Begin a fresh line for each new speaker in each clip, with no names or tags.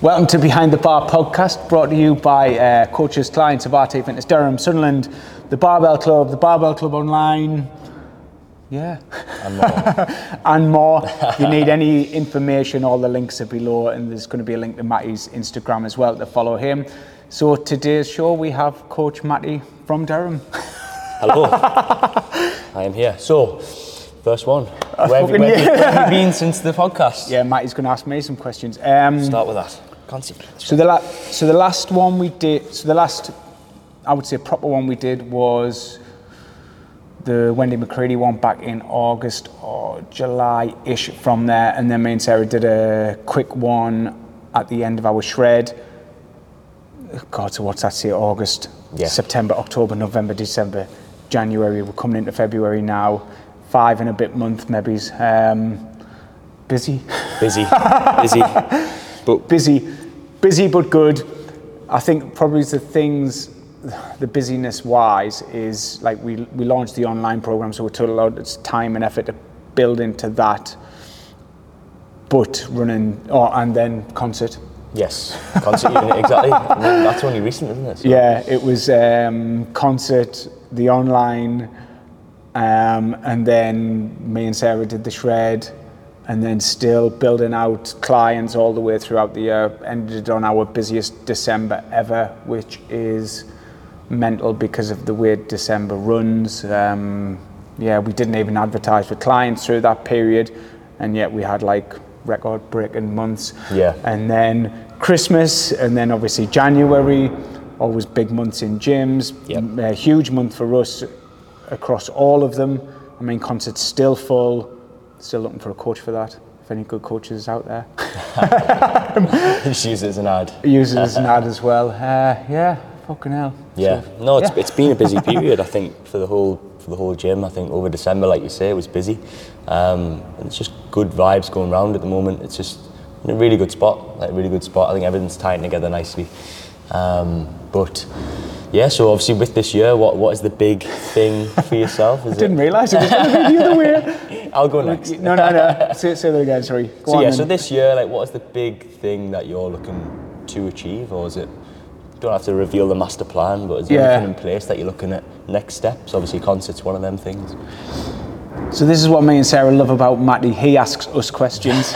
Welcome to Behind the Bar podcast, brought to you by uh, coaches, clients of RT Fitness Durham, Sunderland, the Barbell Club, the Barbell Club Online, yeah,
And more.
and more. if you need any information, all the links are below, and there's going to be a link to Matty's Instagram as well to follow him. So today's show, we have Coach Matty from Durham.
Hello. I am here. So, first one. Where have, you, where, have you,
yeah.
where have you been since the podcast?
Yeah, Matty's going to ask me some questions. Um,
Start with that. Can't see.
So the la- so the last one we did, so the last, I would say proper one we did was the Wendy McCready one back in August or July-ish from there, and then me and Sarah did a quick one at the end of our shred. God, so what's that say? August,
Yeah.
September, October, November, December, January. We're coming into February now. Five and a bit month, maybe. Um, busy
Busy. Busy. But
busy, busy but good. I think probably the things, the busyness wise is like we, we launched the online program, so we took a lot of time and effort to build into that. But running, oh, and then Consett.
yes, Consett exactly. That's only recent, isn't it? So-
Yeah, it was um, Consett, the online, um, and then me and Sarah did the shred, and then still building out clients all the way throughout the year. Ended on our busiest December ever, which is mental because of the way December runs. Um, yeah, we didn't even advertise for clients through that period, and yet we had like record-breaking months.
Yeah.
And then Christmas, and then obviously January, always big months in gyms.
Yep.
A huge month for us across all of them. I mean, Consett's still full. Still looking for a coach for that. If any good coaches out there,
Just use it as an ad.
use it as an ad as well. Uh, yeah, fucking hell.
Yeah,
So,
no, it's,
yeah.
it's been a busy period. I think for the whole for the whole gym. I think over December, like you say, it was busy. Um, and it's just good vibes going round at the moment. It's just in a really good spot, like a really good spot. I think everything's tying together nicely. Um, but yeah, so obviously with this year, what what is the big thing for yourself? Is
Didn't realise it was going to be the other way.
I'll go next.
No, no, no. Say, say that again. Sorry. Go
So
on
yeah,
then.
so this year, like, what is the big thing that you're looking to achieve, or is it? Don't have to reveal the master plan, but is there
Yeah.
anything in place that you're looking at next steps? Obviously, Consett's one of them things.
So this is what me and Sarah love about Matty. He asks us questions,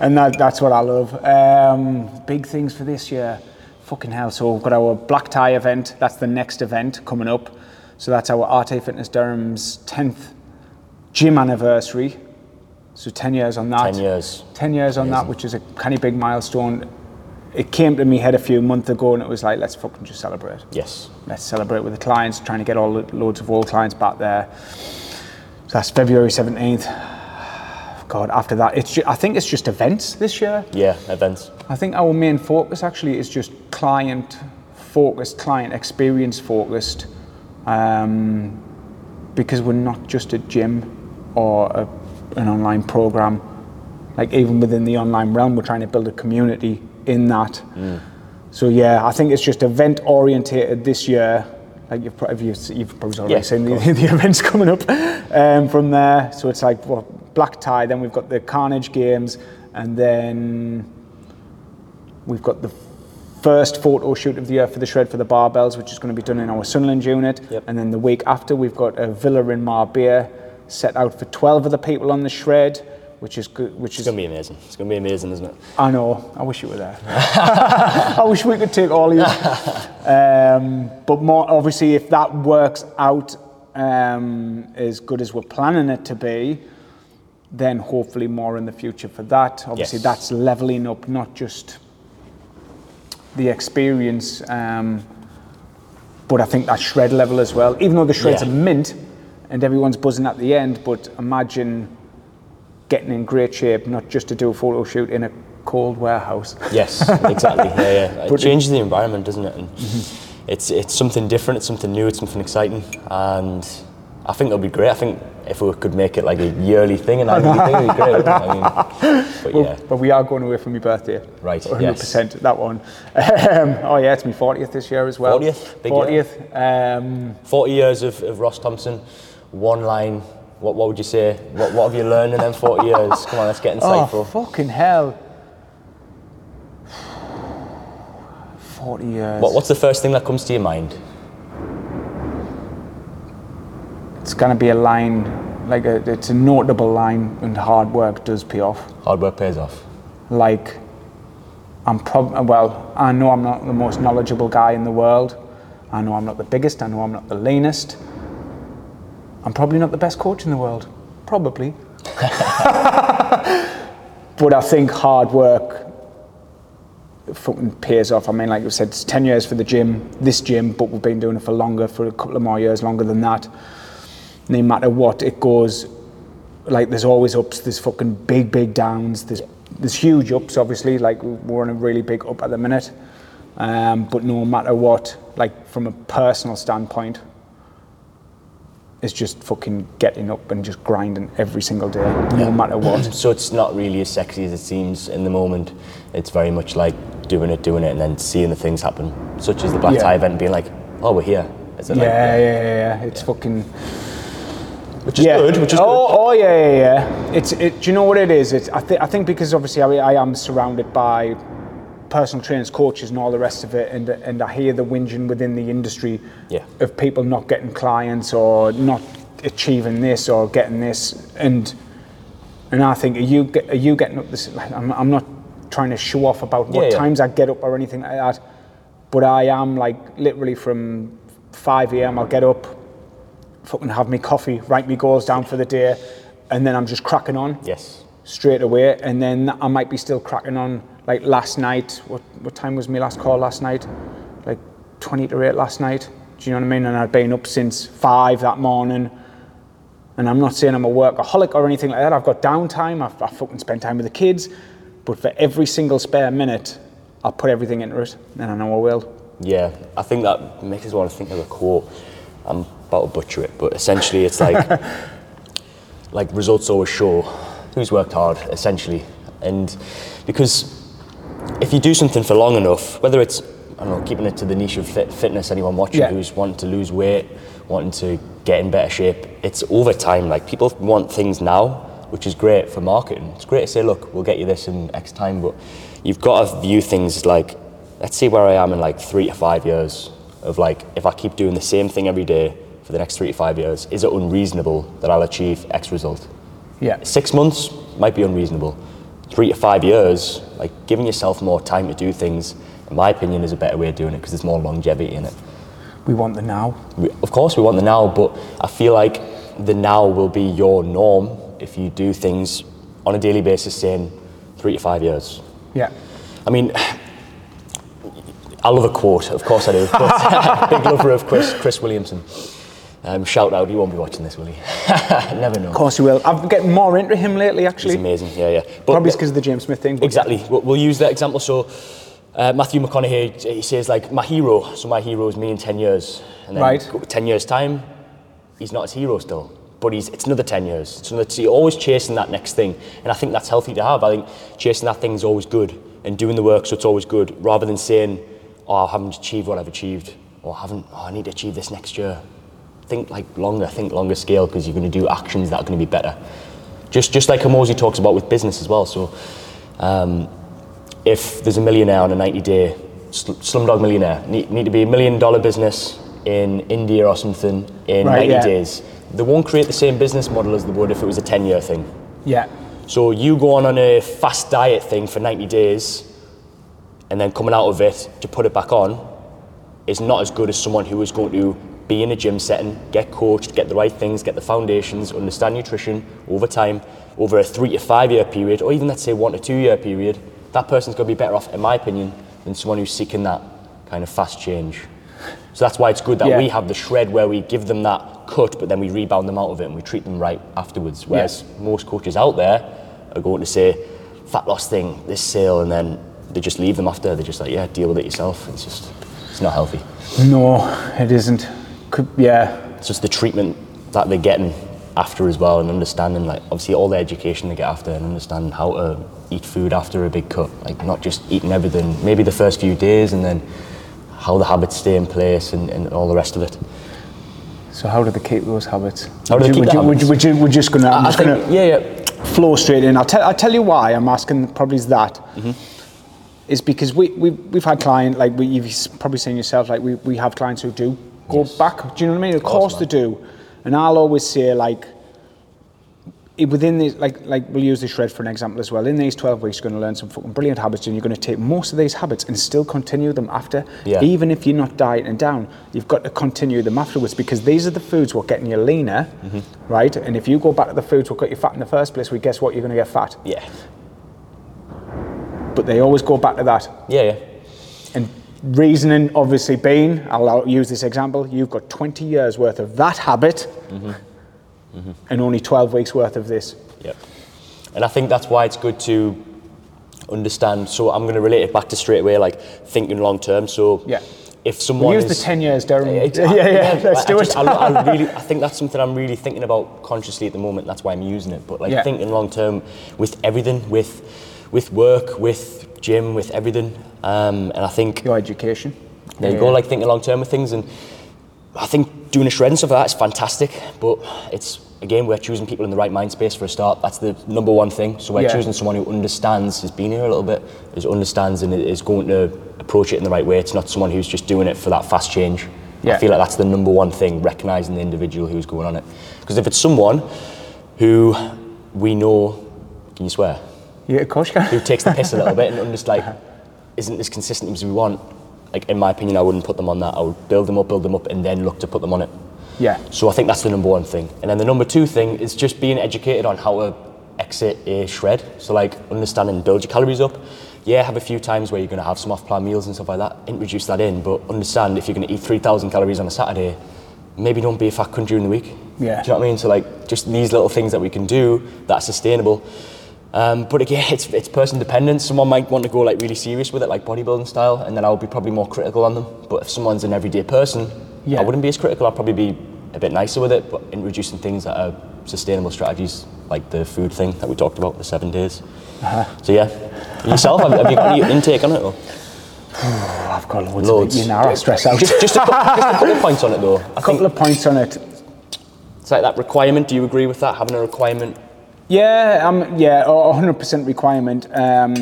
and that, that's what I love. Um, big things for this year, fucking hell. So we've got our black tie event. That's the next event coming up. So that's our RT Fitness Durham's 10th gym anniversary. So 10 years on that.
10 years.
10 years on that, which is a kind of big milestone. It came to me head a few months ago, and it was like, let's fucking just celebrate
Yes.
let's celebrate with the clients, trying to get all loads of old clients back there. So that's February 17th. God, after that, it's ju- I think it's just events this year.
Yeah, events.
I think our main focus actually is just client focused, client experience focused, um, because we're not just a gym or a, an online program. Like even within the online realm, we're trying to build a community in that. So yeah, I think it's just event orientated this year. Like you've probably, you've, you've probably already
Yeah,
seen the, the events coming up um, from there. So it's like well, black tie. Then we've got the Carnage Games, and then we've got the first photo shoot of the year for the shred for the barbells, which is going to be done in our Sunderland unit.
Yep.
And then the week after, we've got a villa in Marbella set out for 12 of the people on the shred, which is good. Which
It's
is
gonna be amazing. It's gonna be amazing, isn't it?
I know. I wish you were there. I wish we could take all of you. Um, but more obviously, if that works out um, as good as we're planning it to be, then hopefully more in the future for that. Obviously,
Yes.
that's leveling up not just the experience, um, but I think that shred level as well. Even though the shreds
Yeah.
are mint and everyone's buzzing at the end, but imagine getting in great shape, not just to do a photo shoot in a cold warehouse.
Yes, exactly. Yeah, yeah. It
But-
changes the environment, doesn't it? And it's it's something different. It's something new. It's something exciting, and I think it'll be great. I think if we could make it like a yearly thing, and annually thing, it'd be great. I mean, but
Well,
yeah,
But we are going away for my birthday.
Right,
100% that one. Um, oh yeah, it's my 40th this year as well.
40th? Big year.
40th. Um,
forty years of, of Ross Thompson. One line. What what would you say? What what have you learned in them forty years? Come on, let's get insightful.
oh, fucking hell. 40 years.
What, what's the first thing that comes to your mind?
It's going to be a line, like a, it's a notable line, and hard work does pay off.
Hard work pays off.
Like, I'm probably, well, I know I'm not the most knowledgeable guy in the world. I know I'm not the biggest. I know I'm not the leanest. I'm probably not the best coach in the world. Probably. but I think hard work fucking pays off. I mean, like you said, it's 10 years for the gym, this gym, but we've been doing it for longer, for a couple of more years, longer than that. No matter what, it goes, like there's always ups, there's fucking big, big downs, there's, there's huge ups, obviously, like we're on a really big up at the minute. Um, but no matter what, like from a personal standpoint, it's just fucking getting up and just grinding every single day, no matter what.
So it's not really as sexy as it seems in the moment. It's very much like doing it, doing it, and then seeing the things happen, such as the black
Yeah.
tie event, being like, "Oh, we're here." It
Yeah,
like,
yeah, yeah, yeah. It's fucking.
Which is
yeah.
good. Which is
oh,
good.
oh, yeah, yeah, yeah. It's. It, do you know what it is? It's. I think. I think because obviously I, I am surrounded by personal trainers, coaches, and all the rest of it, and and I hear the whinging within the industry
Yeah.
of people not getting clients or not achieving this or getting this, and and I think are you are you getting up this? I'm, I'm not trying to show off about what
Yeah, yeah.
times I get up or anything like that, but I am like literally from 5 a.m. I'll get up, fucking have me coffee, write me goals down for the day, and then I'm just cracking on
Yes.
straight away. And then I might be still cracking on. Like last night, what what time was my last call last night? Like 20 to 8 last night. Do you know what I mean? And I'd been up since five that morning. And I'm not saying I'm a workaholic or anything like that. I've got downtime. I've, I fucking spend time with the kids. But for every single spare minute, I'll put everything into it. And I know I will.
Yeah, I think that makes us want to think of a quote. I'm about to butcher it, but essentially it's like, like results always show who's worked hard, essentially. And because if you do something for long enough, whether it's, I don't know, keeping it to the niche of fit, fitness, anyone watching
Yeah.
who's wanting to lose weight, wanting to get in better shape, it's over time. Like people want things now, which is great for marketing. It's great to say, look, we'll get you this in X time, but you've got to view things like, let's see where I am in like three to five years of like, if I keep doing the same thing every day for the next three to five years, is it unreasonable that I'll achieve X result?
Yeah.
Six months might be unreasonable. Three to five years, like giving yourself more time to do things, in my opinion, is a better way of doing it because there's more longevity in it.
We want the now.
We, of course, we want the now, but I feel like the now will be your norm if you do things on a daily basis, saying three to five years.
Yeah.
I mean, I love a quote, of course I do. But big lover of Chris, Chris Williamson. Um, shout out, he won't be watching this, will he? Never know.
Of course you will. I've getting more into him lately,
He's
actually.
amazing, yeah, yeah. But
Probably because of the James Smith thing. but-
Exactly. We'll, we'll use that example. So, uh, Matthew McConaughey, he says like my hero. So my hero is me in ten years, and then
Right.
ten years time, he's not his hero still. But he's it's another ten years. It's another. So you're always chasing that next thing, and I think that's healthy to have. I think chasing that thing is always good, and doing the work so it's always good, rather than saying, "Oh, I haven't achieved what I've achieved," or "I haven't. Oh, I need to achieve this next year." Think like longer. Think longer scale because you're going to do actions that are going to be better. Just just like Hormozi talks about with business as well. So. Um, if there's a millionaire on a 90 day sl- slumdog millionaire need, need to be a million dollar business in india or something in
Right,
90
yeah.
days they won't create the same business model as they would if it was a 10 year thing
Yeah.
so you go on on a fast diet thing for 90 days and then coming out of it to put it back on is not as good as someone who is going to be in a gym setting, get coached, get the right things, get the foundations, understand nutrition over time, over a three to five year period, or even let's say one to two year period, that person's going to be better off, in my opinion, than someone who's seeking that kind of fast change. So that's why it's good that
Yeah.
we have the shred where we give them that cut, but then we rebound them out of it and we treat them right afterwards. Whereas most coaches out there are going to say, fat loss thing, this sale, and then they just leave them after. They're just like, yeah, deal with it yourself. It's just, it's not healthy.
No, it isn't. Could, yeah.
It's just the treatment that they're getting after as well and understanding like obviously all the education they get after and understanding how to eat food after a big cut like not just eating everything maybe the first few days and then how the habits stay in place and, and all the rest of it
So how do they keep those habits?
How do they
Would you-
keep
you- would you- would you- We're just gonna. I'm
I
just
think
gonna
yeah yeah
flow straight in. I'll tell. I'll tell you why I'm asking. Probably is that.
Mm-hmm.
Is because we, we we've had client like we, you've probably seen yourself like we, we have clients who do go back. Do you know what I mean? Of course, they do, and I'll always say like within these like like we'll use the shred for an example as well. In these twelve weeks, you're going to learn some fucking brilliant habits, and you're going to take most of these habits and still continue them after.
Yeah.
Even if you're not dieting down, you've got to continue them afterwards because these are the foods what getting you leaner,
Mm-hmm.
right? And if you go back to the foods what got you fat in the first place, we guess what you're going to get fat.
Yeah.
But they always go back to that.
Yeah, yeah.
And reasoning obviously being, I'll use this example, you've got 20 years worth of that habit mm-hmm. and only 12 weeks worth of this.
Yeah. And I think that's why it's good to understand. So I'm going to relate it back to straight away, like thinking long term. So
Yeah.
if someone
We'll use
is,
the 10 years, Darren.
Ex-
Yeah, yeah, let's
I
do
just-
it.
I, I really, I think that's something I'm really thinking about consciously at the moment. That's why I'm using it. But like
Yeah.
thinking long term with everything, with with work, with gym, with everything. Um, and I think
Your education.
there you go, like thinking long term with things. And I think doing a shred and stuff like that is fantastic. But it's again, we're choosing people in the right mind space for a start. That's the number one thing. So we're
Yeah.
choosing someone who understands, has been here a little bit, is understands and is going to approach it in the right way. It's not someone who's just doing it for that fast change.
Yeah.
I feel like that's the number one thing, recognizing the individual who's going on it. Because if it's someone who we know, can you swear?
Yeah, of course you
who takes the piss a little bit and I'm just like isn't this consistent as we want. Like in my opinion, I wouldn't put them on that. I would build them up, build them up, and then look to put them on it.
Yeah.
So I think that's the number one thing. And then the number two thing is just being educated on how to exit a shred. So like understanding build your calories up. Yeah, have a few times where you're going to have some off-plan meals and stuff like that. Introduce that in, but understand if you're going to eat 3,000 calories on a Saturday, maybe don't be a fat cunt during the week.
Yeah.
Do you know what I mean? So like just these little things that we can do that are sustainable. Um, but again, it's it's person dependent. Someone might want to go like really serious with it, like bodybuilding style, and then I'll be probably more critical on them. But if someone's an everyday person,
Yeah.
I wouldn't be as critical. I'd probably be a bit nicer with it, but introducing things that are sustainable strategies, like the food thing that we talked about, the seven days.
Uh-huh.
So yeah, yourself, have, have you got any intake on it? Or?
I've got loads,
Loads.
of it. You know, I stress out.
Just, just, a, just a couple of points on it though.
A couple of points on it.
it's like that requirement. Do you agree with that? Having a requirement?
Yeah, um, yeah, a 100% requirement. Um,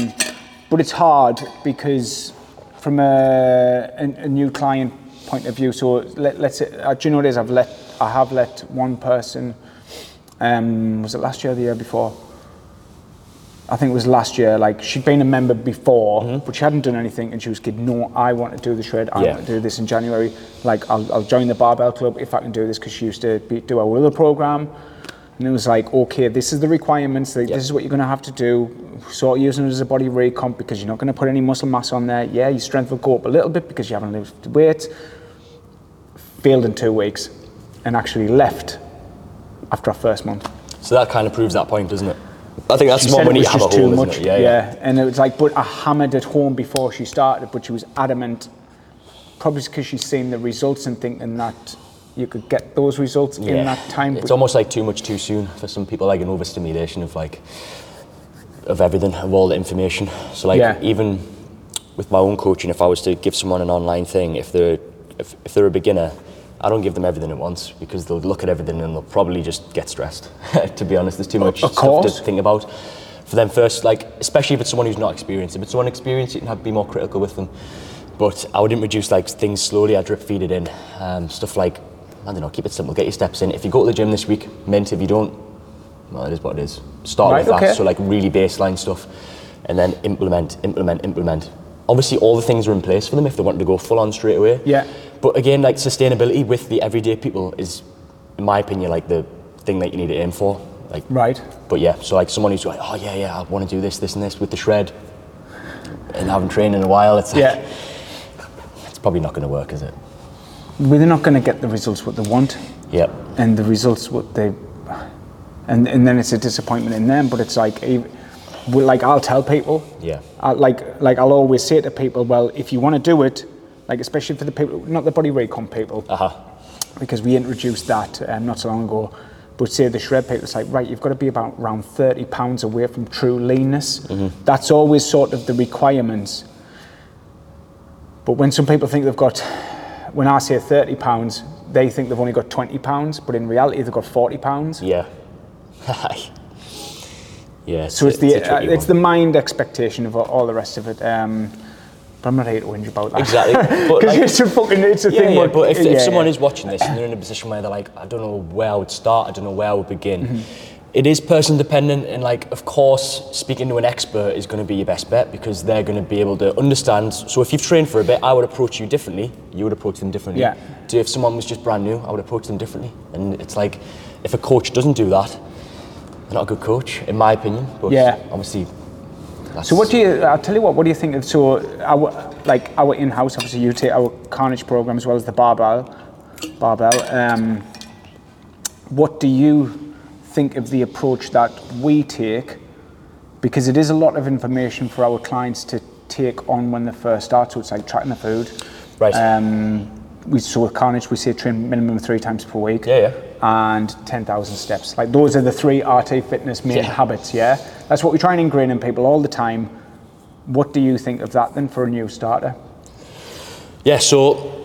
but it's hard because from a, a, a new client point of view, so let, let's say, uh, do you know what it is? I've let, I have let one person, um, was it last year or the year before? I think it was last year, like she'd been a member before, but she hadn't done anything and she was kid, no, I want to do the shred, I
Yeah.
want to do this in January. Like, I'll, I'll join the barbell club if I can do this because she used to be, do our other program. And it was like, okay, this is the requirements, like,
Yep.
this is what you're going to have to do. Sort of using it as a body recomp because you're not going to put any muscle mass on there. Yeah, your strength will go up a little bit because you haven't lifted weight. Failed in two weeks and actually left after our first month.
So that kind of proves that point, doesn't it? I think that's more when you have a hole,
much.
it? Yeah, yeah.
and it was like, but I hammered it home before she started, but she was adamant, probably because she's seen the results and thinking that you could get those results in that time.
It's almost like too much too soon for some people, like an overstimulation of like of everything, of all the information. So like
Yeah.
even with my own coaching, if I was to give someone an online thing, if they're if, if they're a beginner, I don't give them everything at once because they'll look at everything and they'll probably just get stressed. to be honest, there's too much stuff to think about. For them first, like especially if it's someone who's not experienced. If it's someone experienced, you can have, be more critical with them. But I would introduce like things slowly. I drip feed it in, um, stuff like I don't know, keep it simple. Get your steps in. If you go to the gym this week, mint. If you don't, well, it is what it is. Start
Right,
with that. So like really baseline stuff, and then implement, implement, implement. Obviously, all the things are in place for them if they want to go full on straight away.
Yeah.
But again, like sustainability with the everyday people is, in my opinion, like the thing that you need to aim for. Like,
Right.
but yeah, so like someone who's like, oh yeah, yeah, I want to do this, this, and this with the shred, and haven't trained in a while. It's like,
Yeah.
it's probably not going to work, is it?
Well, they're not going to get the results what they want,
Yep.
and the results what they, and and then it's a disappointment in them. But it's like, like I'll tell people,
Yeah.
I, like like I'll always say to people, well, if you want to do it, like especially for the people, not the body recomp people,
Uh huh.
because we introduced that um, not so long ago. But say the shred people, it's like right, you've got to be about around thirty pounds away from true leanness. That's always sort of the requirements. But when some people think they've got, when I say thirty pounds, they think they've only got twenty pounds, but in reality they've got forty pounds.
Yeah. Yeah.
So it's, the
tricky
uh, it's the mind expectation of all- all the rest of it. Um, but I'm not here to whinge about that.
Exactly.
Because
like-
it's a fucking it's a
Yeah,
thing.
yeah,
where-
but if,
yeah,
if someone
yeah.
is watching this and they're in a position where they're like, I don't know where I would start, I don't know where I would begin,
Mm-hmm.
It is person dependent. And like, of course, speaking to an expert is going to be your best bet because they're going to be able to understand. So if you've trained for a bit, I would approach you differently. You would approach them differently.
Yeah.
To if someone was just brand new, I would approach them differently. And it's like, if a coach doesn't do that, they're not a good coach, in my opinion. But
Yeah.
obviously. That's,
So what do you? I'll tell you what. What do you think of so our like our in-house? Obviously, you take our carnage program as well as the barbell. Barbell. Um, what do you think of the approach that we take? Because it is a lot of information for our clients to take on when they first start. So it's like tracking the food.
Right.
Um, we so with carnage we say train minimum three times per week.
Yeah, yeah.
And ten thousand steps. Like those are the three RT fitness main
Yeah.
habits. Yeah. That's what we try and ingrain in people all the time. What do you think of that then for a new starter?
Yeah, so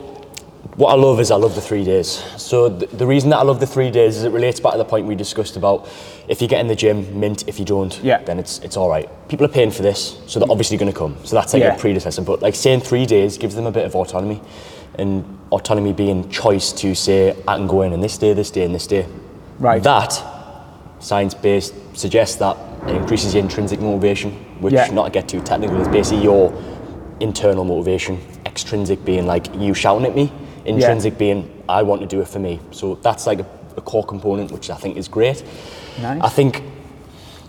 what I love is I love the three days. So th- the reason that I love the three days is it relates back to the point we discussed about if you get in the gym, mint. If you don't,
Yeah.
then it's it's all right. People are paying for this, so they're obviously going to come. So that's like
Yeah.
a predecessor. But like saying three days gives them a bit of autonomy, and autonomy being choice to say I can go in on this day, this day, and this day.
Right.
That science-based suggests that it increases your intrinsic motivation, which
Yeah.
not to get too technical is basically your internal motivation. Extrinsic being like you shouting at me, intrinsic being I want to do it for me. So that's like a, a core component, which I think is great.
Nice.
I think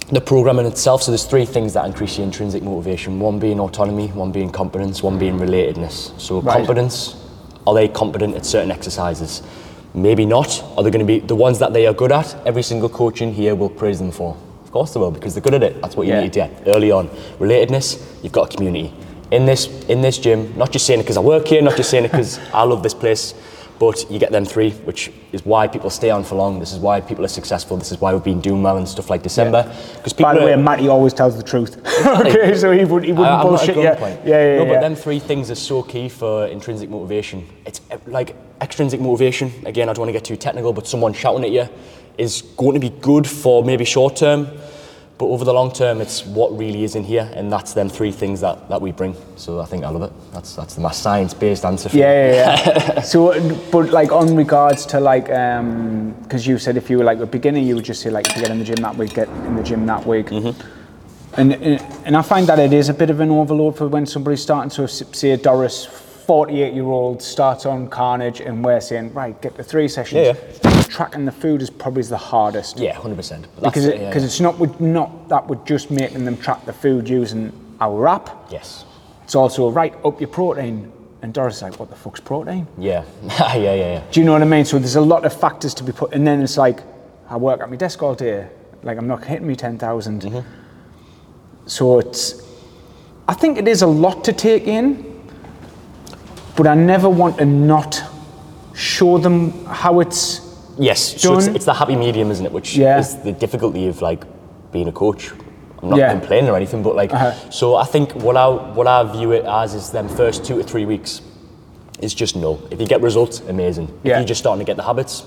the program in itself. So there's three things that increase your intrinsic motivation. One being autonomy, one being competence, one being relatedness. So
Right.
competence, are they competent at certain exercises? Maybe not. Are they going to be the ones that they are good at? Every single coach in here will praise them for. Of course they will, because they're good at it. That's what you
Yeah.
need to get early on. Relatedness, you've got a community. In this in this gym, not just saying it because I work here, not just saying it because I love this place, but you get them three, which is why people stay on for long. This is why people are successful. This is why we've been doing well and stuff like December. Because people
By the
are-
way, Matty always tells the truth. okay, so he, would, he wouldn't
I,
bullshit
point.
Yeah, yeah,
No,
yeah.
but them three things are so key for intrinsic motivation. It's like extrinsic motivation. Again, I don't want to get too technical, but someone shouting at you is going to be good for maybe short term, but over the long term, it's what really is in here, and that's them three things that, that we bring. So I think I love it. That's that's my science-based answer. For you.
Yeah, yeah, yeah. so, but like on regards to like, um, because you said if you were like a beginner, you would just say like if you get in the gym that week, get in the gym that week. Mm-hmm. And, and and I find that it is a bit of an overload for when somebody's starting. S- say Doris, 48 year old, starts on Carnage, and we're saying, right, get the three sessions.
Yeah,
Tracking the food is probably the hardest.
Yeah, hundred percent.
Because it, cause it's not with, not that we're just making them track the food using our app.
yes.
It's also right up your protein. And Doris is like, what the fuck's protein?
Yeah, yeah, yeah, yeah.
Do you know what I mean? So there's a lot of factors to be put, and then it's like, I work at my desk all day, like I'm not hitting me 10,000.
Mm-hmm.
So it's, I think it is a lot to take in, but I never want to not show them how it's,
Yes, so it's,
Done.
it's the happy medium, isn't it? Which
Yeah.
is the difficulty of like being a coach. I'm not
Yeah.
complaining or anything, but like,
Uh-huh.
so I think what I what I view it as is them first two to three weeks is just no. If you get results, amazing. If
Yeah.
you're just starting to get the habits,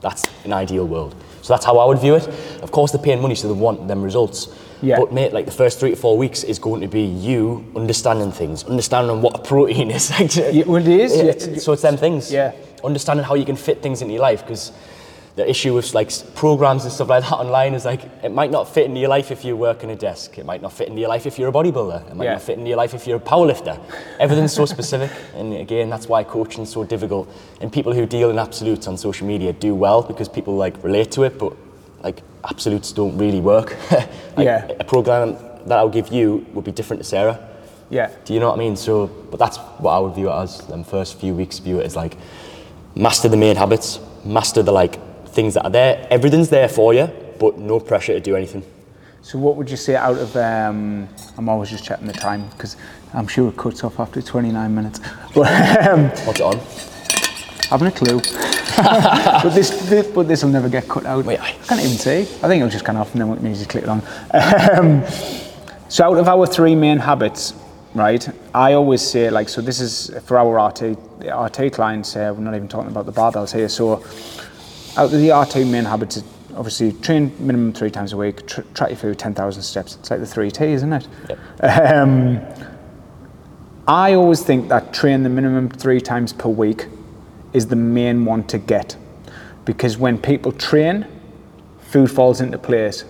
that's an ideal world. So that's how I would view it. Of course, they're paying money, so they want them results.
Yeah.
But mate, like the first three to four weeks is going to be you understanding things, understanding what a protein is.
Yeah, well, it is,
Yeah, so it's them things.
Yeah.
Understanding how you can fit things into your life because the issue with like programs and stuff like that online is like it might not fit into your life if you work in a desk. It might not fit into your life if you're a bodybuilder. It might
Yeah.
not fit into your life if you're a powerlifter. Everything's so specific, and again, that's why coaching is so difficult. And people who deal in absolutes on social media do well because people like relate to it, but like absolutes don't really work. like,
Yeah.
A program that I'll give you would be different to Sarah.
yeah.
Do you know what I mean? So, but that's what I would view it as. Them first few weeks view it as like master the main habits, master the like things that are there. Everything's there for you, but no pressure to do anything.
So what would you say out of, um, I'm always just checking the time because I'm sure it cuts off after 29 minutes. But um,
What's it on?
having a clue. but this, this but this will never get cut out.
Wait,
I can't even say. I think it'll just come off and then we can easily click it on. Um, so out of our three main habits, right? I always say like so. This is for our RT RT clients. Uh, we're not even talking about the barbells here. So out of the RT main habits, Obviously, train minimum three times a week. Tr- track your food, ten thousand steps. It's like the three T, isn't it?
Yep.
Um, I always think that train the minimum three times per week is the main one to get, because when people train, food falls into place.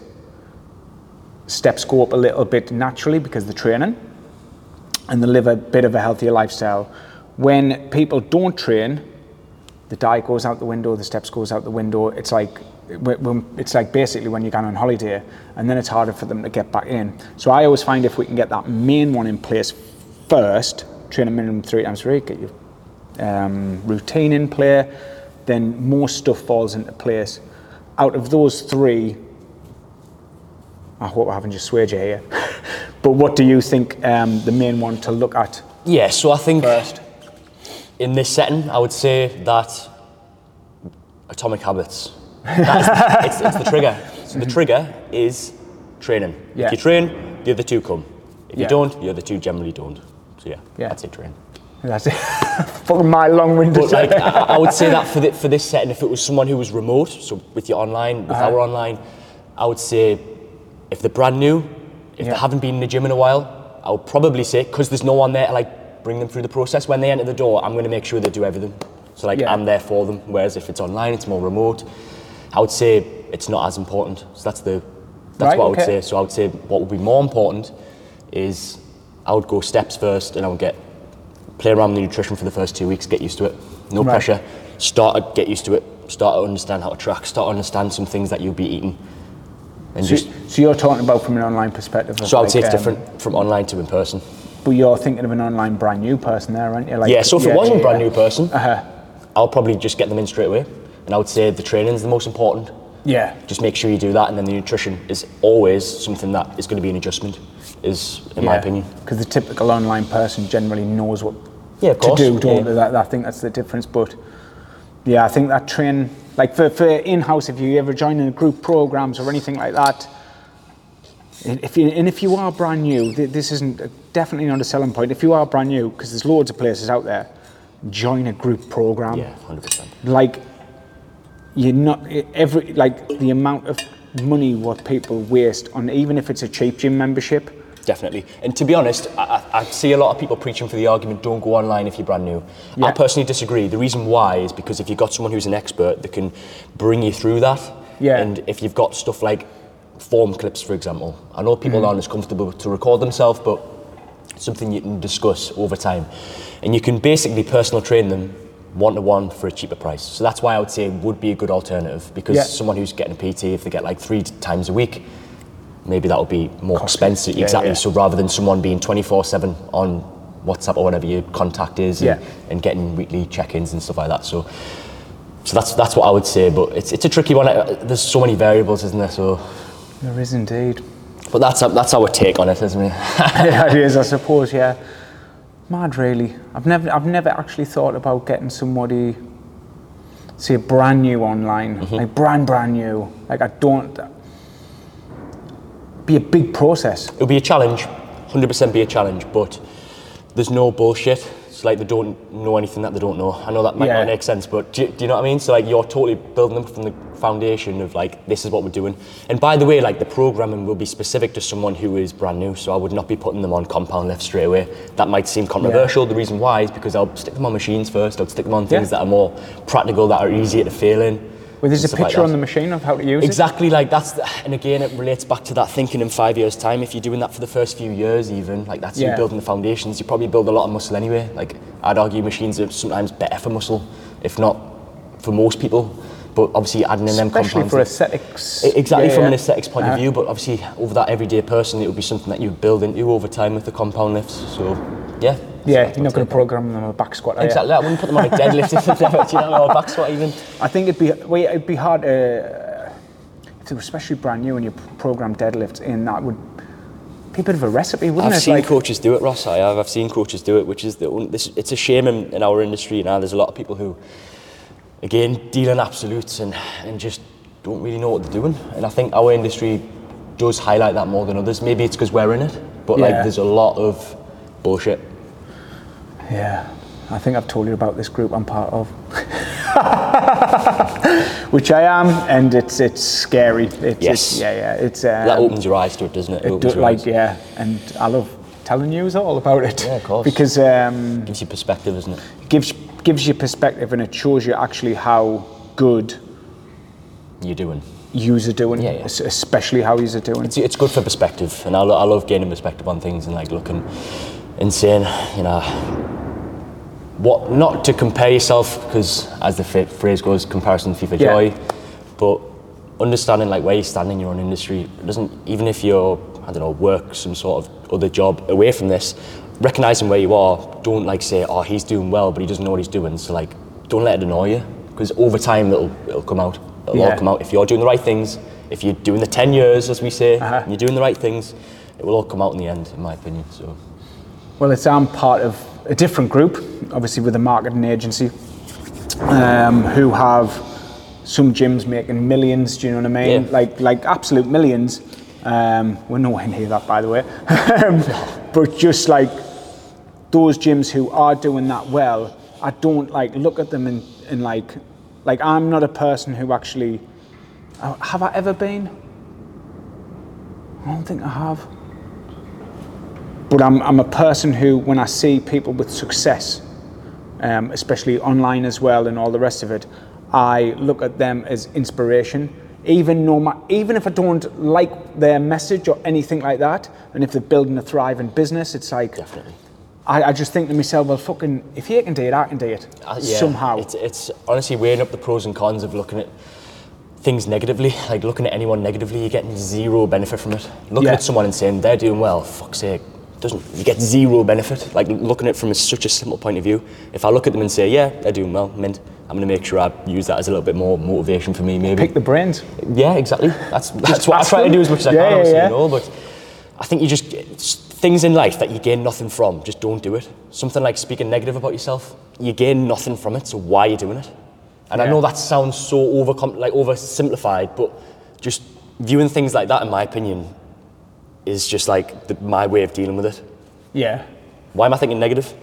Steps go up a little bit naturally because they're training, and they live a bit of a healthier lifestyle. When people don't train, the diet goes out the window, the steps goes out the window. It's like it's like basically when you're going on holiday, and then it's harder for them to get back in. So I always find if we can get that main one in place first, train a minimum three times a week, get your um, routine in play, then more stuff falls into place. Out of those three, I hope I haven't just swayed you here. but what do you think um, the main one to look at
Yeah, so I think
first?
In this setting, I would say that atomic habits. That's, it's, it's the trigger. So the trigger is training.
Yeah.
If you train, the other two come. If
Yeah.
you don't, the other two generally don't. So yeah,
Yeah.
that's it, train.
That's it. Fucking my long-winded.
Like, I, I would say that for, the, for this setting, if it was someone who was remote, so with your online, with
Uh-huh.
our online, I would say if they're brand new, if
Yeah.
they haven't been in the gym in a while, I would probably say, because there's no one there like bring them through the process, when they enter the door, I'm going to make sure they do everything. So like
Yeah.
I'm there for them. Whereas if it's online, it's more remote. I would say it's not as important. So that's the that's
Right,
what I would
okay.
say. So I would say what would be more important is I would go steps first, and I would get play around with the nutrition for the first two weeks, get used to it. No
Right.
pressure. Start to get used to it. Start to understand how to track. Start to understand some things that you'll be eating. And
So,
just
so you're talking about from an online perspective.
so I would say it's
um,
different from online to in person.
But you're thinking of an online brand new person there, aren't you? Like,
Yeah. So if it wasn't a brand
yeah.
new person,
Uh-huh.
I'll probably just get them in straight away. And I would say the training is the most important.
Yeah.
Just make sure you do that, and then the nutrition is always something that is going to be an adjustment. Is in my opinion.
Because the typical online person generally knows what
Yeah,
to do, don't
yeah.
they? That, I think that's the difference. But yeah, I think that train, like for, for in-house, if you ever join in group programs or anything like that, if you, and if you are brand new, this isn't uh, definitely not a selling point. If you are brand new, because there's loads of places out there, join a group program.
Yeah, hundred percent.
like you're not every like the amount of money what people waste on even if it's a cheap gym membership
Definitely. And to be honest, I, I I see a lot of people preaching for the argument don't go online if you're brand new.
Yeah.
I personally disagree. The reason why is because if you've got someone who's an expert that can bring you through that,
Yeah.
and if you've got stuff like form clips, for example, I know people
Mm.
aren't as comfortable to record themselves, but it's something you can discuss over time. And you can basically personal train them one to one for a cheaper price. So that's why I would say it would be a good alternative because
Yeah.
someone who's getting a PT, if they get like three times a week, maybe that would be more
Costly.
expensive.
Yeah,
exactly.
yeah.
So rather than someone being 24 7 on WhatsApp or whatever your contact is and,
Yeah.
and getting weekly check ins and stuff like that. So so that's that's what I would say, but it's, it's a tricky one. There's so many variables, isn't there? So,
there is indeed.
But that's that's our take on it, isn't it?
yeah, it is i suppose yeah. Mad really. I've never i've never actually thought about getting somebody say brand new online.
Mm-hmm.
like brand brand new. Like i don't be a big process.
It'll be a challenge, 100% be a challenge, but there's no bullshit. It's like they don't know anything that they don't know. I know that might
Yeah.
not make sense, but do, you- do you know what I mean? So like you're totally building them from the foundation of like this is what we're doing. And by the way, like the programming will be specific to someone who is brand new. So I would not be putting them on compound lift straight away. That might seem controversial. The reason why is because I'll stick them on machines first. I'll stick them on things
Yeah.
that are more practical, that are easier to fail in.
Well there's a
stuff like
picture on the machine of how to use it
Exactly like that's, the, and again, it relates back to that thinking in five years' time. If you're doing that for the first few years, even like that's you
Yeah.
building the foundations, you probably build a lot of muscle anyway. Like I'd argue machines are sometimes better for muscle, if not for most people. But obviously, adding in them
especially
compounds.
for aesthetics
Exactly
Yeah,
from
yeah.
an aesthetics point
Uh,
of view, but obviously over that everyday person, it would be something that you build into over time with the compound lifts. So, yeah.
yeah you're not going to program them on a back squat?
Exactly. I wouldn't put them on a deadlift if they've never, do you know, or a back squat even.
I think it'd be well, it'd be hard to, if they were especially brand new and you program deadlifts in that would be a bit of a recipe, wouldn't
I've
it?
seen
Like,
coaches do it, Ross. I have. I've seen coaches do it, which is the this. It's a shame in, in our industry now. There's a lot of people who, again, deal in absolutes and and just don't really know what they're doing. And I think our industry does highlight that more than others. Maybe it's because we're in it, but like there's a lot of bullshit.
yeah, I think I've told you about this group I'm part of. which I am, and it's it's scary. It's,
Yes.
it's, yeah, yeah. It's um,
That opens your eyes to it, doesn't it?
it
opens
do, like
eyes.
yeah, and I love telling you all about it.
Yeah, of course.
Because um,
gives you perspective, isn't it?
gives gives you perspective, and it shows you actually how good
You're doing.
are doing,
Yeah, yeah.
especially how are doing.
It's, it's good for perspective, and I, lo- I love gaining perspective on things and like looking and saying, you know, what not to compare yourself because as the f- phrase goes, comparison for
Yeah.
joy, but understanding like where you stand in your own industry. It doesn't even if you're I don't know work some sort of other job away from this, recognizing where you are. Don't like say, oh he's doing well, but he doesn't know what he's doing. So like, don't let it annoy you because over time it'll it'll come out. It'll
Yeah.
all come out if you're doing the right things. If you're doing the ten years, as we say,
Uh-huh.
and you're doing the right things, it will all come out in the end, in my opinion. So
Well, it's I'm part of a different group, obviously with a marketing agency, um, who have some gyms making millions. Do you know what I mean?
Yeah.
Like like absolute millions. Um, we're nowhere near that, by the way. But just like those gyms who are doing that well, I don't like look at them and, and like like I'm not a person who actually have I ever been. I don't think I have. But I'm, I'm a person who, when I see people with success, um, especially online as well and all the rest of it, I look at them as inspiration. Even, no ma- even if I don't like their message or anything like that, and if they're building a thriving business, it's like,
definitely.
I, I just think to myself, well, fucking, if you can do it, I can do it.
Uh, yeah,
Somehow.
It's, it's honestly weighing up the pros and cons of looking at things negatively. Like looking at anyone negatively, you're getting zero benefit from it. Looking
Yeah.
at someone and saying they're doing well, fuck's sake, doesn't you get zero benefit? Like looking at it from such a simple point of view. If I look at them and say, yeah, they're doing well, mint, I'm gonna make sure I use that as a little bit more motivation for me, maybe.
Pick the brains.
Yeah, exactly. That's that's what I try to do as much as I
Yeah,
can,
yeah,
obviously,
yeah.
you know. But I think you just things in life that you gain nothing from. Just don't do it. Something like speaking negative about yourself, you gain nothing from it. So why are you doing it? And I know that sounds so over like oversimplified, but just viewing things like that, in my opinion, is just like the, my way of dealing with it.
Yeah.
Why am I thinking negative?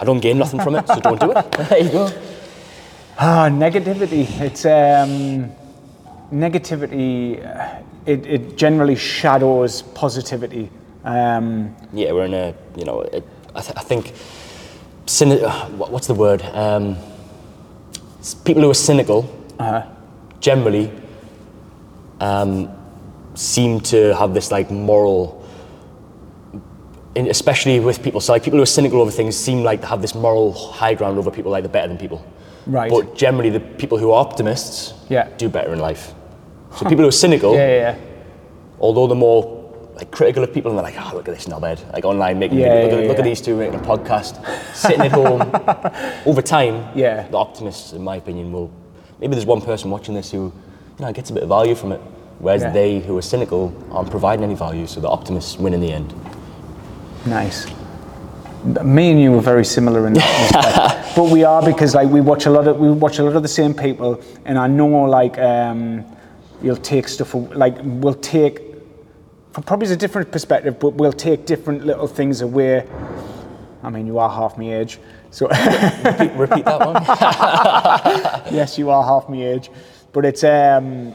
I don't gain nothing from it, so don't do it. There you go.
Ah, negativity. It's um, negativity. uh, It, it generally shadows positivity. Um,
yeah, we're in a, you know, it, I, th- I think, cyni- uh, what's the word? Um, people who are cynical uh-huh. generally um, seem to have this like moral, in, especially with people. So like people who are cynical over things seem like to have this moral high ground over people like they're better than people.
Right.
But generally, the people who are optimists
Yeah.
do better in life. So people who are cynical,
yeah, yeah, yeah.
although they're more like critical of people and they're like, oh, look at this knobhead, like online making
Yeah,
videos, look,
yeah,
at, look at these two making a podcast, sitting at home. Over time,
Yeah.
the optimists, in my opinion, will maybe there's one person watching this who, you know, gets a bit of value from it, whereas
Yeah.
they who are cynical aren't providing any value, so the optimists win in the end.
Nice. Me and you were very similar in that respect, but we are because like we watch a lot of we watch a lot of the same people, and I know like um, you'll take stuff like we'll take from probably a different perspective, but we'll take different little things away. I mean, you are half my age, so
Repeat, repeat that one.
yes, you are half my age, but it's um.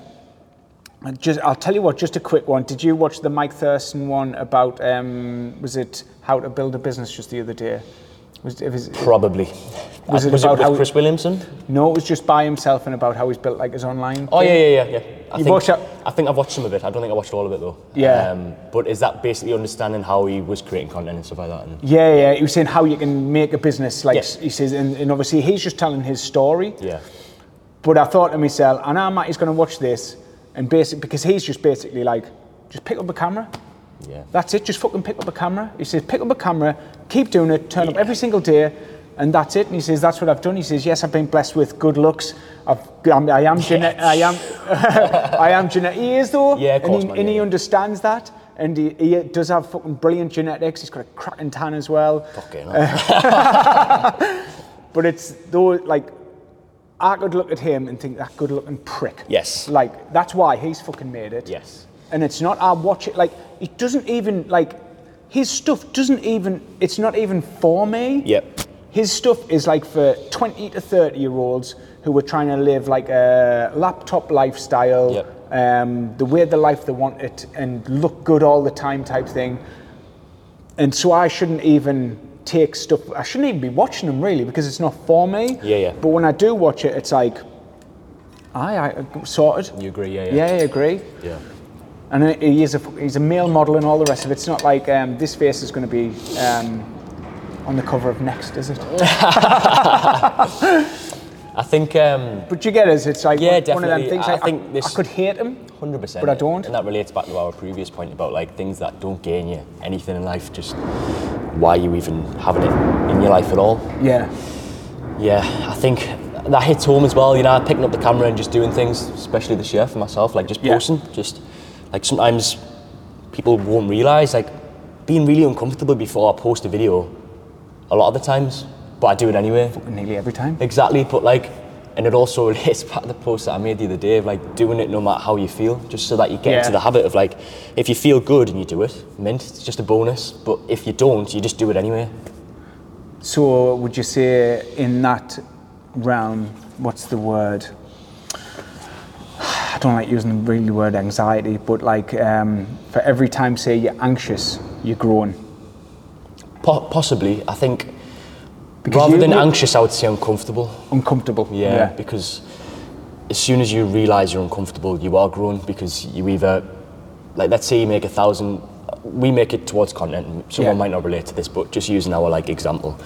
Just, I'll tell you what. Just a quick one. Did you watch the Mike Thurston one about um, was it how to build a business just the other day? Was it was,
Probably.
Was it
was
about
it
how-
with Chris Williamson?
no, it was just by himself and about how he's built like his online.
Oh
thing.
yeah, yeah, yeah, yeah. I
You
think,
watched that-
I think I've watched some of it. I don't think I watched all of it though.
Yeah.
Um, but is that basically understanding how he was creating content and stuff like that? And
Yeah, yeah. He was saying how you can make a business. Like
Yes.
he says, and, and obviously he's just telling his story.
yeah.
But I thought to myself, I know Matty's going to watch this, and basic because he's just basically like, just pick up a camera.
Yeah.
That's it. Just fucking pick up a camera. He says, pick up a camera, keep doing it, turn up every single day, and that's it. And he says, that's what I've done. He says, yes, I've been blessed with good looks. I've, I'm, I am genet- I am, I am genetic. He is though,
Yeah, of
and,
course,
he,
man,
and he understands that. And he, he does have fucking brilliant genetics. He's got a cracking tan as well.
Fucking hell.
But it's though like I could look at him and think that good looking prick.
Yes.
Like that's why he's fucking made it.
Yes.
And it's not I watch it like it doesn't even like his stuff doesn't even it's not even for me.
Yep.
his stuff is like for 20 to 30 year olds who are trying to live like a laptop lifestyle,
Yep.
um, the way the life they want it, and look good all the time type thing. And so I shouldn't even take stuff. I shouldn't even be watching them really because it's not for me.
Yeah, yeah.
But when I do watch it, it's like, aye, I sorted.
You agree? Yeah, yeah.
Yeah, I agree.
Yeah.
And he is a, he's a male model and all the rest of it. It's not like um, this face is going to be um, on the cover of Next, is it?
I think um,
But you get it. It's like
Yeah,
one, one of them
definitely.
things.
I
like,
think this-
I could hate him.
100%.
But I don't.
And that relates back to our previous point about like things that don't gain you anything in life. Just why you even having it in your life at all.
Yeah.
Yeah, I think that hits home as well. You know, picking up the camera and just doing things, especially this year for myself, like just
Yeah.
posting. Just like sometimes people won't realize like being really uncomfortable before I post a video. A lot of the times, but I do it anyway.
Nearly every time.
Exactly, but like, and it also relates back to the post that I made the other day of like doing it no matter how you feel, just so that you get
Yeah.
into the habit of like, if you feel good and you do it, mint, it's just a bonus. But if you don't, you just do it anyway.
So would you say in that realm, what's the word? I don't like using the really word anxiety, but like um, for every time, say you're anxious, you're growing.
Po- possibly, I think.
Because
rather than anxious, I would say uncomfortable.
Uncomfortable.
Yeah, because as soon as you realise you're uncomfortable, you are grown because you either, like, let's say you make a thousand, we make it towards content. Someone
Yeah.
might not relate to this, but just using our like example,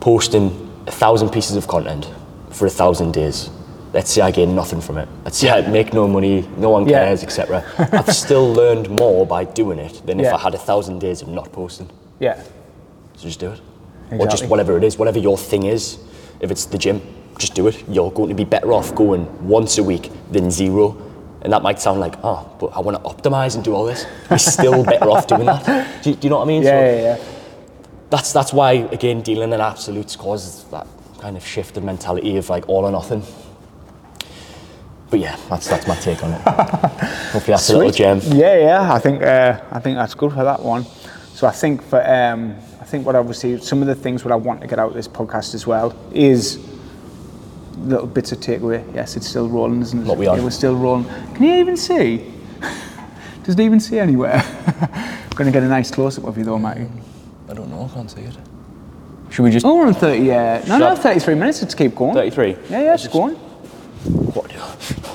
posting a thousand pieces of content for a thousand days. Let's say I gain nothing from it. Let's say I make no money, no one
Yeah.
cares, etc. I've still learned more by doing it than if I had a thousand days of not posting.
Yeah.
So just do it. Or just whatever it is, whatever your thing is. If it's the gym, just do it. You're going to be better off going once a week than zero. And that might sound like, oh, but I want to optimize and do all this. You're still better off doing that. Do, you- do you know what I mean?
Yeah,
So
yeah, yeah.
that's that's why again dealing in absolutes causes that kind of shift of mentality of like all or nothing. But yeah, that's that's my take on it. Hopefully that's a little gem.
Yeah, yeah. I think uh, I think that's good for that one. So I think for um, think what obviously some of the things what I want to get out of this podcast as well is little bits of takeaway. Yes, it's still rolling, isn't it?
What we on?
Yeah, we're still rolling. Can you even see? Does it even see anywhere? I'm Going to get a nice close up of you though, Matty.
I don't know, I can't see it. Should we just
Oh, we're on 30. Yeah, no, no,
Shut-
33 minutes. Let's keep going.
33?
Yeah, yeah, it's going.
What?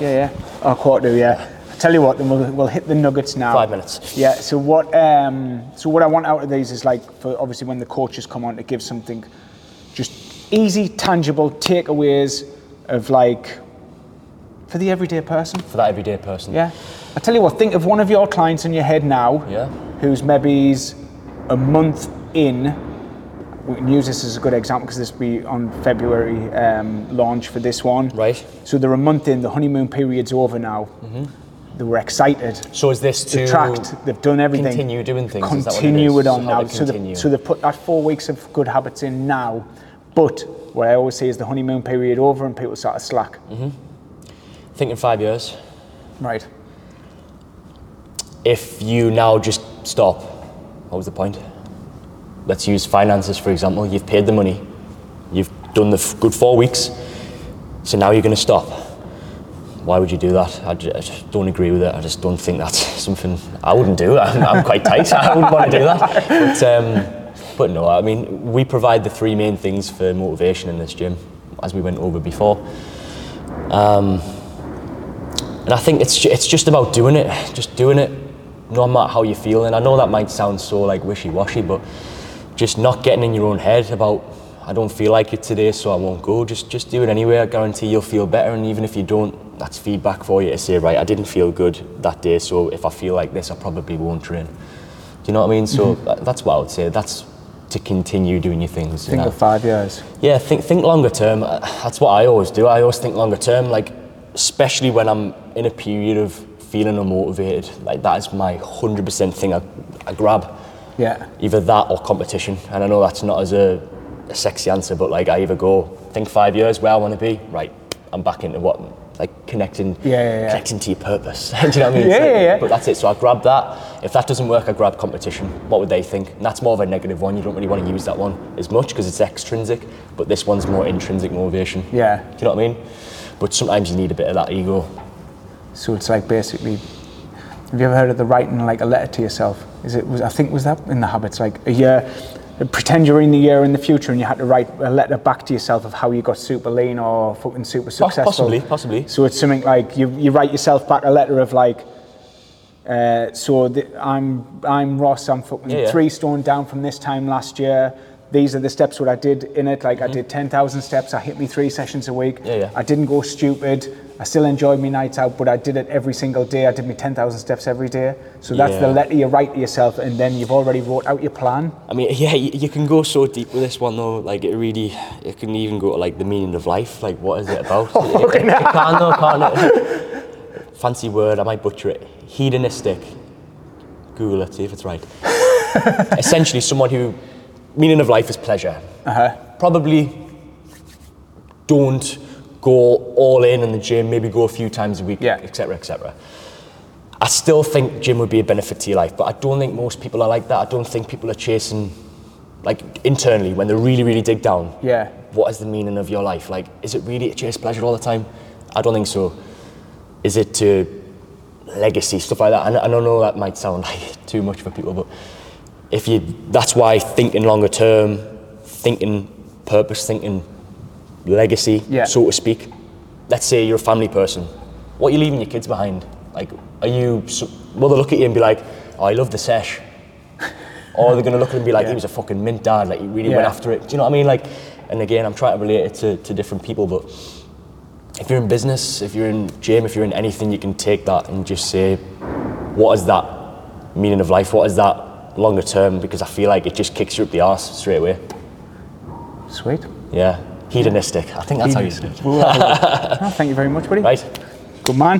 Yeah, yeah. Oh, quarter yeah. Tell you what, then we'll, we'll hit the nuggets now.
Five minutes.
Yeah. So what? Um, so what I want out of these is like for obviously when the coaches come on to give something, just easy, tangible takeaways of like for the everyday person.
For that everyday person.
Yeah. I tell you what, think of one of your clients in your head now.
Yeah.
Who's maybe a month in. We can use this as a good example because this will be on February um, launch for this one.
Right.
So they're a month in, the honeymoon period's over now.
Mm-hmm.
They were excited.
So is this to
They've tracked, they've done everything.
continue doing things? It
Continue it on
So
now. So, they,
continue.
so they've put that four weeks of good habits in now. But what I always say is the honeymoon period over and people start to slack.
Mm-hmm. think in five years,
Right.
if you now just stop, what was the point? Let's use finances for example. You've paid the money, you've done the f- good four weeks, so now you're going to stop. Why would you do that? I ju- I just don't agree with it. I just don't think that's something I wouldn't do. I'm, I'm quite tight. I wouldn't want to do that. But, um, but no, I mean, we provide the three main things for motivation in this gym, as we went over before. Um, and I think it's it's just about doing it, just doing it, no matter how you feel. And I know that might sound so like wishy-washy, but just not getting in your own head about I don't feel like it today, so I won't go. Just just do it anyway. I guarantee you'll feel better. And even if you don't, that's feedback for you to say, right, I didn't feel good that day, so if I feel like this, I probably won't train. Do you know what I mean? So that- that's what I would say. That's to continue doing your things. you
Think
know?
of five years.
Yeah, think think longer term. Uh, That's what I always do. I always think longer term, like especially when I'm in a period of feeling unmotivated. Like that is my hundred percent thing I, I grab.
Yeah.
Either that or competition. And I know that's not as a, a sexy answer, but like I either go think five years where I want to be. Right, I'm back into what like connecting,
Yeah, yeah, yeah.
connecting to your purpose. Do you know what I mean?
Yeah, yeah, yeah.
But that's it. So I grab that. If that doesn't work, I grab competition. What would they think? And that's more of a negative one. You don't really want to use that one as much because it's extrinsic. But this one's more intrinsic motivation.
Yeah.
Do you know what I mean? But sometimes you need a bit of that ego.
So it's like basically, have you ever heard of the writing like a letter to yourself? Is it was I think was that in the habits like a year. Pretend you're in the year in the future and you had to write a letter back to yourself of how you got super lean or fucking super successful.
possibly, possibly.
So it's something like you, you write yourself back a letter of like, uh, so the, I'm I'm Ross. I'm fucking
Yeah, yeah.
three stone down from this time last year. These are the steps what I did in it. Like I did ten thousand steps. I hit me three sessions a week.
Mm-hmm. Yeah, yeah.
I didn't go stupid. I still enjoyed my nights out, but I did it every single day. I did my ten thousand steps every day. So that's the
Yeah.
letter you write to yourself, and then you've already wrote out your plan.
I mean, yeah, you, you can go so deep with this one though. Like it really, it can even go to like the meaning of life. Like what is it about? it, it, it can though, can't it? Fancy word, I might butcher it. Hedonistic. Google it, see if it's right. Essentially, someone who meaning of life is pleasure.
Uh-huh.
Probably don't go all in in the gym. Maybe go a few times a week,
Yeah.
etc., etc. I still think gym would be a benefit to your life, but I don't think most people are like that. I don't think people are chasing, like internally, when they really, really dig down.
Yeah.
What is the meaning of your life? Like, is it really to chase pleasure all the time? I don't think so. Is it to legacy stuff like that? And I don't know that might sound like too much for people, but if you, that's why thinking longer term, thinking purpose, thinking legacy,
Yeah.
so to speak. Let's say you're a family person. What are you leaving your kids behind? Like, are you, so- will they look at you and be like, oh, I love the sesh? or they're going to look at him and be like,
Yeah.
he was a fucking mint dad, like, he really went after it. Do you know what I mean? Like, and again, I'm trying to relate it to, to different people, but if you're in business, if you're in gym, if you're in anything, you can take that and just say, what is that meaning of life? What is that longer term? Because I feel like it just kicks you up the arse straight away.
Sweet.
Yeah. Hedonistic. I think that's how you say it.
Well. Oh, thank you very much, buddy.
Right.
Good man.